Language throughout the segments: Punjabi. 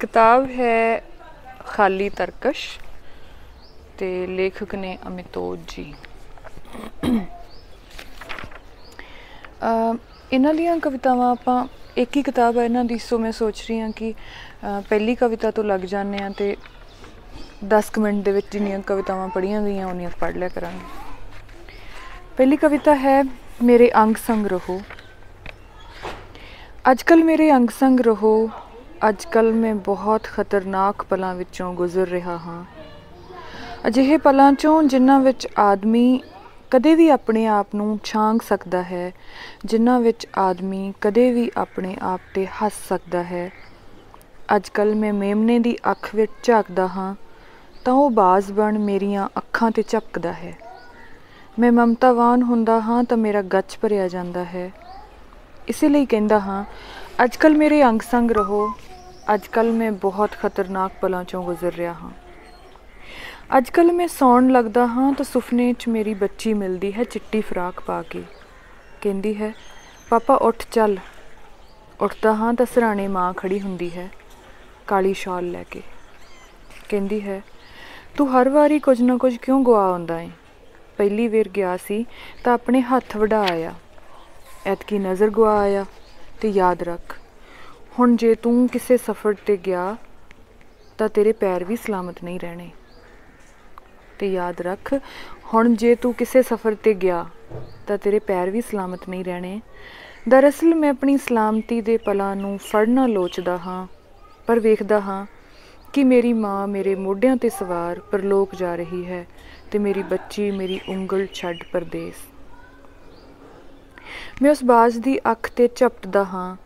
ਕਿਤਾਬ ਹੈ ਖਾਲੀ ਤਰਕਸ਼ ਤੇ ਲੇਖਕ ਨੇ ਅਮਿਤੋਜ ਜੀ। ਅ ਇਹਨਾਂ ਦੀਆਂ ਕਵਿਤਾਵਾਂ ਆਪਾਂ ਇੱਕ ਹੀ ਕਿਤਾਬ ਹੈ ਇਹਨਾਂ ਦੀ ਸੋ ਮੈਂ ਸੋਚ ਰਹੀ ਹਾਂ ਕਿ ਅ, ਪਹਿਲੀ ਕਵਿਤਾ ਤੋਂ ਲੱਗ ਜਾਂਦੇ ਆ ਤੇ 10 ਕੁ ਮਿੰਟ ਦੇ ਵਿੱਚ ਜਿੰਨੀਆਂ ਕਵਿਤਾਵਾਂ ਪੜ੍ਹੀਆਂ ਗਈਆਂ ਉਹਨੀਆਂ ਪੜ੍ਹ ਲਿਆ ਕਰਾਂਗੇ। ਪਹਿਲੀ ਕਵਿਤਾ ਹੈ ਮੇਰੇ ਅੰਗ ਸੰਗ ਰਹੋ। ਅੱਜਕੱਲ ਮੇਰੇ ਅੰਗ ਸੰਗ ਰਹੋ ਅੱਜਕੱਲ ਮੈਂ ਬਹੁਤ ਖਤਰਨਾਕ ਪਲਾਂ ਵਿੱਚੋਂ ਗੁਜ਼ਰ ਰਿਹਾ ਹਾਂ। ਅਜਿਹੇ ਪਲਾਂ ਚੋਂ ਜਿਨ੍ਹਾਂ ਵਿੱਚ ਆਦਮੀ ਕਦੇ ਵੀ ਆਪਣੇ ਆਪ ਨੂੰ ਛਾਂਗ ਸਕਦਾ ਹੈ, ਜਿਨ੍ਹਾਂ ਵਿੱਚ ਆਦਮੀ ਕਦੇ ਵੀ ਆਪਣੇ ਆਪ ਤੇ ਹੱਸ ਸਕਦਾ ਹੈ। ਅੱਜਕੱਲ ਮੈਂ ਮੇਮਨੇ ਦੀ ਅੱਖ ਵਿੱਚ ਝਾਕਦਾ ਹਾਂ, ਤਾਂ ਉਹ ਬਾਜ਼ ਬਣ ਮੇਰੀਆਂ ਅੱਖਾਂ ਤੇ ਝਪਕਦਾ ਹੈ। ਮੈਂ ਮਮਤਾਵਾਨ ਹੁੰਦਾ ਹਾਂ ਤਾਂ ਮੇਰਾ ਗੱਚ ਭਰਿਆ ਜਾਂਦਾ ਹੈ। ਇਸੇ ਲਈ ਕਹਿੰਦਾ ਹਾਂ ਅੱਜਕੱਲ ਮੇਰੇ ਅੰਗ ਸੰਗ ਰਹੋ ਅੱਜਕੱਲ ਮੈਂ ਬਹੁਤ ਖਤਰਨਾਕ ਪਲਾਂ ਚੋਂ ਗੁਜ਼ਰ ਰਿਹਾ ਹਾਂ। ਅੱਜਕੱਲ ਮੈਂ ਸੌਣ ਲੱਗਦਾ ਹਾਂ ਤਾਂ ਸੁਪਨੇ 'ਚ ਮੇਰੀ ਬੱਚੀ ਮਿਲਦੀ ਹੈ ਚਿੱਟੀ ਫਰਾਕ ਪਾ ਕੇ। ਕਹਿੰਦੀ ਹੈ, ਪਾਪਾ, ਉੱਠ, ਚੱਲ। ਉੱਠਦਾ ਹਾਂ ਤਾਂ ਸਰਾਣੇ ਮਾਂ ਖੜੀ ਹੁੰਦੀ ਹੈ, ਕਾਲੀ ਸ਼ਾਲ ਲੈ ਕੇ। ਕਹਿੰਦੀ ਹੈ, ਤੂੰ ਹਰ ਵਾਰੀ ਕੁਝ ਨਾ ਕੁਝ ਕਿਉਂ ਗਵਾ ਆਉਂਦਾ ਏ? ਪਹਿਲੀ ਵਾਰ ਗਿਆ ਸੀ ਤਾਂ ਆਪਣੇ ਹੱਥ ਵਢਾ ਆਇਆ। ਐਤਕੀ ਨਜ਼ਰ ਗਵਾ ਆਇਆ ਤੇ ਯਾਦ ਰੱਖ। ਹੁਣ ਜੇ ਤੂੰ ਕਿਸੇ ਸਫ਼ਰ ਤੇ ਗਿਆ, ਤਾਂ ਤੇਰੇ ਪੈਰ ਵੀ ਸਲਾਮਤ ਨਹੀਂ ਰਹਿਣੇ। ਤੇ ਯਾਦ ਰੱਖ, ਹੁਣ ਜੇ ਤੂੰ ਕਿਸੇ ਸਫ਼ਰ ਤੇ ਗਿਆ, ਤਾਂ ਤੇਰੇ ਪੈਰ ਵੀ ਸਲਾਮਤ ਨਹੀਂ ਰਹਿਣੇ। ਦਰਅਸਲ ਮੈਂ ਆਪਣੀ ਸਲਾਮਤੀ ਦੇ ਪਲਾਂ ਨੂੰ ਫੜਨਾ ਲੋਚਦਾ ਹਾਂ, ਪਰ ਵੇਖਦਾ ਹਾਂ ਕਿ ਮੇਰੀ ਮਾਂ ਮੇਰੇ ਮੋਢਿਆਂ ਤੇ ਸਵਾਰ ਪਰਲੋਕ ਜਾ ਰਹੀ ਹੈ ਤੇ ਮੇਰੀ ਬੱਚੀ ਮੇਰੀ ਉਂਗਲ ਛੱਡ ਪਰਦੇਸ। ਮੈਂ ਉਸ ਬਾਜ਼ ਦੀ ਅੱਖ ਤੇ ਝਪਟਦਾ ਹਾਂ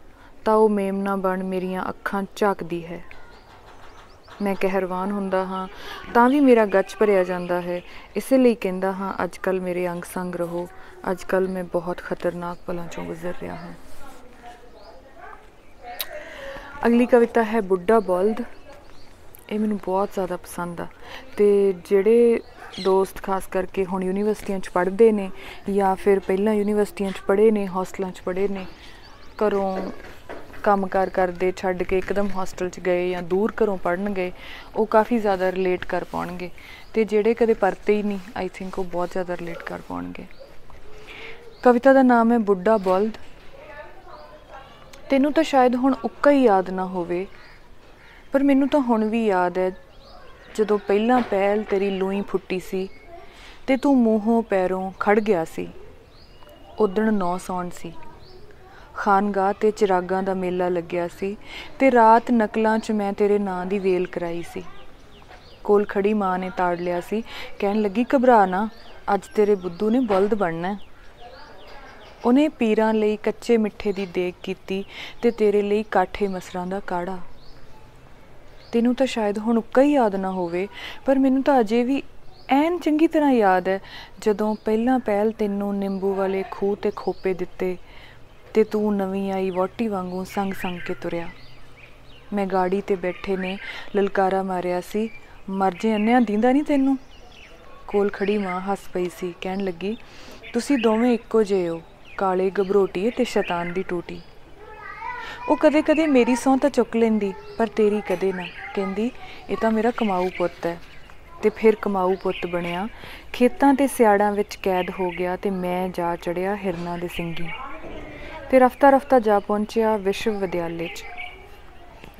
ਤਾਂ ਉਹ ਮੇਮਨਾ ਬਣ ਮੇਰੀਆਂ ਅੱਖਾਂ ਝਾਕਦੀ ਹੈ। ਮੈਂ ਕਹਿਰਵਾਨ ਹੁੰਦਾ ਹਾਂ, ਤਾਂ ਵੀ ਮੇਰਾ ਗੱਚ ਭਰਿਆ ਜਾਂਦਾ ਹੈ। ਇਸੇ ਲਈ ਕਹਿੰਦਾ ਹਾਂ ਅੱਜਕੱਲ ਮੇਰੇ ਅੰਗ ਸੰਗ ਰਹੋ। ਅੱਜਕੱਲ ਮੈਂ ਬਹੁਤ ਖਤਰਨਾਕ ਪਲਾਂ ਚੋਂ ਗੁਜ਼ਰ ਰਿਹਾ ਹਾਂ। ਅਗਲੀ ਕਵਿਤਾ ਹੈ ਬੁੱਢਾ ਬਲਦ। ਇਹ ਮੈਨੂੰ ਬਹੁਤ ਜ਼ਿਆਦਾ ਪਸੰਦ ਆ। ਤੇ ਜਿਹੜੇ ਦੋਸਤ ਖਾਸ ਕਰਕੇ ਹੁਣ ਯੂਨੀਵਰਸਿਟੀਆਂ 'ਚ ਪੜ੍ਹਦੇ ਨੇ ਜਾਂ ਫਿਰ ਪਹਿਲਾਂ ਯੂਨੀਵਰਸਿਟੀਆਂ 'ਚ ਪੜ੍ਹੇ ਨੇ, ਹੌਸਟਲਾਂ 'ਚ ਪੜ੍ਹੇ ਨੇ, ਘਰੋਂ ਕੰਮਕਾਰ ਕਰਦੇ, ਛੱਡ ਕੇ ਇੱਕਦਮ ਹੌਸਟਲ 'ਚ ਗਏ ਜਾਂ ਦੂਰ ਘਰੋਂ ਪੜ੍ਹਨ ਗਏ ਉਹ ਕਾਫੀ ਜ਼ਿਆਦਾ ਰਿਲੇਟ ਕਰ ਪਾਉਣਗੇ। ਤੇ ਜਿਹੜੇ ਕਦੇ ਪਰਤੇ ਹੀ ਨਹੀਂ ਆਈ ਥਿੰਕ ਉਹ ਬਹੁਤ ਜ਼ਿਆਦਾ ਰਿਲੇਟ ਕਰ ਪਾਉਣਗੇ। ਕਵਿਤਾ ਦਾ ਨਾਮ ਹੈ ਬੁੱਢਾ ਬਲਦ। ਤੈਨੂੰ ਤਾਂ ਸ਼ਾਇਦ ਹੁਣ ਉੱਕਾ ਹੀ ਯਾਦ ਨਾ ਹੋਵੇ, ਪਰ ਮੈਨੂੰ ਤਾਂ ਹੁਣ ਵੀ ਯਾਦ ਹੈ, ਜਦੋਂ ਪਹਿਲਾਂ ਪਹਿਲ ਤੇਰੀ ਲੂਈ ਫੁੱਟੀ ਸੀ ਤੇ ਤੂੰ ਮੂੰਹੋਂ ਪੈਰੋਂ ਖੜ ਗਿਆ ਸੀ, ਉਦਣ ਨੌ ਸੌਣ ਸੀ। ਖਾਨਗਾਹ ਤੇ ਚਿਰਾਗਾਂ ਦਾ ਮੇਲਾ ਲੱਗਿਆ ਸੀ ਤੇ ਰਾਤ ਨਕਲਾਂ 'ਚ ਮੈਂ ਤੇਰੇ ਨਾਂ ਦੀ ਵੇਲ ਕਰਾਈ ਸੀ ਕੋਲ ਖੜੀ ਮਾਂ ਨੇ ਤਾੜ ਲਿਆ ਸੀ, ਕਹਿਣ ਲੱਗੀ, ਘਬਰਾ ਨਾ, ਅੱਜ ਤੇਰੇ ਬੁੱਧੂ ਨੇ ਬਲਦ ਬਣਨਾ ਹੈ। ਉਹਨੇ ਪੀਰਾਂ ਲਈ ਕੱਚੇ ਮਿੱਠੇ ਦੀ ਦੇਗ ਕੀਤੀ ਤੇ ਤੇਰੇ ਲਈ ਕਾਠੇ ਮਸਰਾਂ ਦਾ ਕਾੜਾ ਤੈਨੂੰ ਤਾਂ ਸ਼ਾਇਦ ਹੁਣ ਉੱਕਾ ਹੀ ਯਾਦ ਨਾ ਹੋਵੇ, ਪਰ ਮੈਨੂੰ ਤਾਂ ਅਜੇ ਵੀ ਐਨ ਚੰਗੀ ਤਰ੍ਹਾਂ ਯਾਦ ਹੈ, ਜਦੋਂ ਪਹਿਲਾਂ ਪਹਿਲ ਤੈਨੂੰ ਨਿੰਬੂ ਵਾਲੇ ਖੂਹ ਤੇ ਖੋਪੇ ਦਿੱਤੇ ਤੇ ਤੂੰ ਨਵੀਂ ਆਈ ਵੋਟੀ ਵਾਂਗੂ ਸੰਗ ਸੰਗ ਕੇ ਤੁਰਿਆ। ਮੈਂ ਗਾੜੀ ਤੇ ਬੈਠੇ ਨੇ, ਲਲਕਾਰਾ ਮਾਰਿਆ ਸੀ, ਮਰ ਜੇ ਅੰਨਿਆਂ ਦੀਂਦਾ ਨਹੀਂ ਤੈਨੂੰ? ਕੋਲ ਖੜੀ ਮਾਂ ਹੱਸ ਪਈ ਸੀ, ਕਹਿਣ ਲੱਗੀ, ਤੁਸੀਂ ਦੋਵੇਂ ਇੱਕੋ ਜਿਹੇ ਹੋ, ਕਾਲੇ ਗਬਰੋਟੀਏ ਤੇ ਸ਼ੈਤਾਨ ਦੀ ਟੂਟੀ। ਉਹ ਕਦੇ ਕਦੇ ਮੇਰੀ ਸਹੁੰ ਤਾਂ ਚੁੱਕ ਲੈਂਦੀ, ਪਰ ਤੇਰੀ ਕਦੇ ਨਾ। ਕਹਿੰਦੀ, ਇਹ ਤਾਂ ਮੇਰਾ ਕਮਾਊ ਪੁੱਤ ਹੈ। ਤੇ ਫਿਰ ਕਮਾਊ ਪੁੱਤ ਬਣਿਆ, ਖੇਤਾਂ ਤੇ ਸਿਆੜਾਂ ਵਿੱਚ ਕੈਦ ਹੋ ਗਿਆ ਤੇ ਮੈਂ ਜਾ ਚੜਿਆ ਹਿਰਨਾਂ ਦੇ ਸਿੰਗੀ। ਤੇ ਰਫਤਾ ਰਫਤਾ ਜਾ ਪਹੁੰਚਿਆ ਵਿਸ਼ਵ ਵਿਦਿਆਲੇ 'ਚ।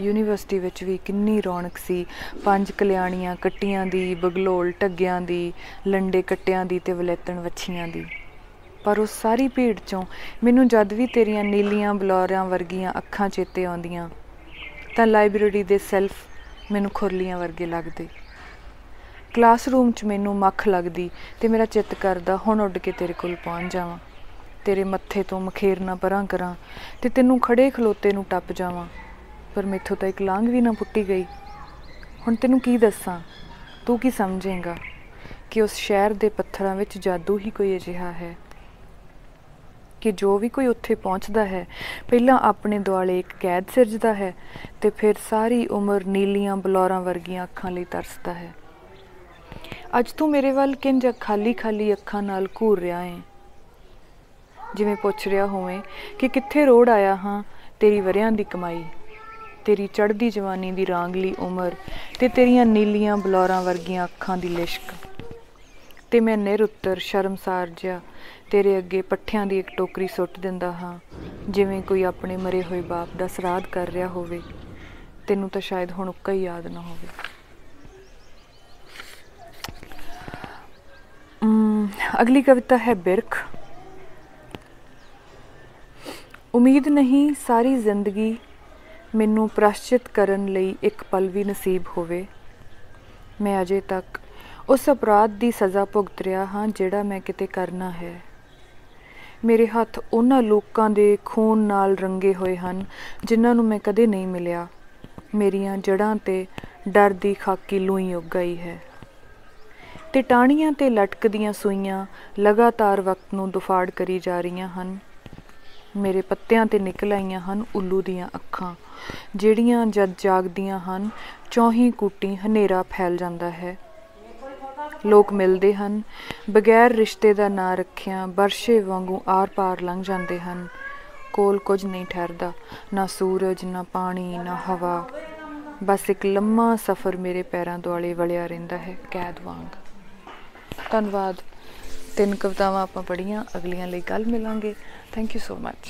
ਯੂਨੀਵਰਸਿਟੀ ਵਿੱਚ ਵੀ ਕਿੰਨੀ ਰੌਣਕ ਸੀ। ਪੰਜ ਕਲਿਆਣੀਆਂ ਕੱਟੀਆਂ ਦੀ, ਬਗਲੋਲ ਟੱਗਿਆਂ ਦੀ, ਲੰਡੇ ਕੱਟਿਆਂ ਦੀ ਤੇ ਵਲੈਤਣ ਵੱਛੀਆਂ ਦੀ। ਪਰ ਉਸ ਸਾਰੀ ਭੀੜ ਚੋਂ ਮੈਨੂੰ ਜਦ ਵੀ ਤੇਰੀਆਂ ਨੀਲੀਆਂ ਬਲੌਰਾਂ ਵਰਗੀਆਂ ਅੱਖਾਂ ਚੇਤੇ ਆਉਂਦੀਆਂ, ਤਾਂ ਲਾਇਬ੍ਰੇਰੀ ਦੇ ਸੈਲਫ ਮੈਨੂੰ ਖੁਰਲੀਆਂ ਵਰਗੇ ਲੱਗਦੇ। ਕਲਾਸਰੂਮ 'ਚ ਮੈਨੂੰ ਮੱਖ ਲੱਗਦੀ ਤੇ ਮੇਰਾ ਚਿੱਤ ਕਰਦਾ, ਹੁਣ ਉੱਡ ਕੇ ਤੇਰੇ ਕੋਲ ਪਹੁੰਚ ਜਾਵਾਂ। ਤੇਰੇ ਮੱਥੇ ਤੋਂ ਮਖੇਰਨਾ ਪਰਾਂ ਕਰਾਂ ਤੇ ਤੈਨੂੰ ਖੜੇ ਖਲੋਤੇ ਨੂੰ ਟੱਪ ਜਾਵਾਂ। ਪਰ ਮੈਥੋਂ ਤਾਂ ਇੱਕ ਲਾਂਘ ਵੀ ਨਾ ਪੁੱਟੀ ਗਈ। ਹੁਣ ਤੈਨੂੰ ਕੀ ਦੱਸਾਂ? ਤੂੰ ਕੀ ਸਮਝੇਂਗਾ ਕਿ ਉਸ ਸ਼ਹਿਰ ਦੇ ਪੱਥਰਾਂ ਵਿੱਚ ਜਾਦੂ ਹੀ ਕੋਈ ਅਜਿਹਾ ਹੈ? ਕਿ ਜੋ ਵੀ ਕੋਈ ਉੱਥੇ ਪਹੁੰਚਦਾ ਹੈ, ਪਹਿਲਾਂ ਆਪਣੇ ਦੁਆਲੇ ਇੱਕ ਕੈਦ ਸਿਰਜਦਾ ਹੈ ਤੇ ਫਿਰ ਸਾਰੀ ਉਮਰ ਨੀਲੀਆਂ ਬਲੌਰਾਂ ਵਰਗੀਆਂ ਅੱਖਾਂ ਲਈ ਤਰਸਦਾ ਹੈ। ਅੱਜ ਤੂੰ ਮੇਰੇ ਵੱਲ ਕਿੰਜ ਖਾਲੀ ਖਾਲੀ ਅੱਖਾਂ ਨਾਲ ਘੂਰ ਰਿਹਾ ਹੈ? ਜਿਵੇਂ ਪੁੱਛ ਰਿਹਾ ਹੋਵੇਂ ਕਿ ਕਿੱਥੇ ਰੋੜ ਆਇਆ ਹਾਂ ਤੇਰੀ ਵਰਿਆਂ ਦੀ ਕਮਾਈ ਤੇਰੀ ਚੜ੍ਹਦੀ ਜਵਾਨੀ ਦੀ ਰਾਂਗਲੀ ਉਮਰ ਤੇ ਤੇਰੀਆਂ ਨੀਲੀਆਂ ਬਲੌਰਾਂ ਵਰਗੀਆਂ ਅੱਖਾਂ ਦੀ ਲਿਸ਼ਕ। ਤੇ ਮੈਂ ਨਿਰਉੱਤਰ ਸ਼ਰਮਸਾਰ ਜਿਹਾ ਤੇਰੇ ਅੱਗੇ ਪੱਠਿਆਂ ਦੀ ਇੱਕ ਟੋਕਰੀ ਸੁੱਟ ਦਿੰਦਾ ਹਾਂ ਜਿਵੇਂ ਕੋਈ ਆਪਣੇ ਮਰੇ ਹੋਏ ਬਾਪ ਦਾ ਸਰਾਧ ਕਰ ਰਿਹਾ ਹੋਵੇ। ਤੈਨੂੰ ਤਾਂ ਸ਼ਾਇਦ ਹੁਣ ਉੱਕਾ ਹੀ ਯਾਦ ਨਾ ਹੋਵੇ। ਅਮ, ਅਗਲੀ ਕਵਿਤਾ ਹੈ ਬਿਰਖ। ਉਮੀਦ ਨਹੀਂ ਸਾਰੀ ਜ਼ਿੰਦਗੀ ਮੈਨੂੰ ਪ੍ਰਾਸ਼ਚਿਤ ਕਰਨ ਲਈ ਇੱਕ ਪਲ ਵੀ ਨਸੀਬ ਹੋਵੇ। ਮੈਂ ਅਜੇ ਤੱਕ ਉਸ ਅਪਰਾਧ ਦੀ ਸਜ਼ਾ ਭੁਗਤ ਰਿਹਾ ਹਾਂ ਜਿਹੜਾ ਮੈਂ ਕਿਤੇ ਕਰਨਾ ਹੈ। ਮੇਰੇ ਹੱਥ ਉਹਨਾਂ ਲੋਕਾਂ ਦੇ ਖੂਨ ਨਾਲ ਰੰਗੇ ਹੋਏ ਹਨ ਜਿਨ੍ਹਾਂ ਨੂੰ ਮੈਂ ਕਦੇ ਨਹੀਂ ਮਿਲਿਆ। ਮੇਰੀਆਂ ਜੜ੍ਹਾਂ ਤੇ ਡਰ ਦੀ ਖਾਕੀ ਲੂਈ ਉੱਗ ਗਈ ਹੈ। ਤੇ ਟਾਹਣੀਆਂ ਤੇ ਲਟਕਦੀਆਂ ਸੂਈਆਂ ਲਗਾਤਾਰ ਵਕਤ ਨੂੰ ਦੁਫਾੜ ਕਰੀ ਜਾ ਰਹੀਆਂ ਹਨ। ਮੇਰੇ ਪੱਤਿਆਂ ਤੇ ਨਿਕਲ ਆਈਆਂ ਹਨ ਉੱਲੂ ਦੀਆਂ ਅੱਖਾਂ, ਜਿਹੜੀਆਂ ਜਦ ਜਾਗਦੀਆਂ ਹਨ, ਚੌਹੀ ਕੂਟੀ ਹਨੇਰਾ ਫੈਲ ਜਾਂਦਾ ਹੈ। ਲੋਕ ਮਿਲਦੇ ਹਨ, ਬਗੈਰ ਰਿਸ਼ਤੇ ਦਾ ਨਾਂ ਰੱਖਿਆਂ ਬਰਸ਼ੇ ਵਾਂਗੂ ਆਰ-ਪਾਰ ਲੰਘ ਜਾਂਦੇ ਹਨ। ਕੋਲ ਕੁਝ ਨਹੀਂ ਠਹਿਰਦਾ, ਨਾ ਸੂਰਜ, ਨਾ ਪਾਣੀ, ਨਾ ਹਵਾ। ਬਸ ਇੱਕ ਲੰਮਾ ਸਫ਼ਰ ਮੇਰੇ ਪੈਰਾਂ ਦੁਆਲੇ ਵਲਿਆ ਰਹਿੰਦਾ ਹੈ, ਕੈਦ ਵਾਂਗ। ਧੰਨਵਾਦ। ਤਿੰਨ ਕਵਿਤਾਵਾਂ ਆਪਾਂ ਪੜ੍ਹੀਆਂ ਅਗਲੀਆਂ ਲਈ ਕੱਲ ਮਿਲਾਂਗੇ। Thank you so much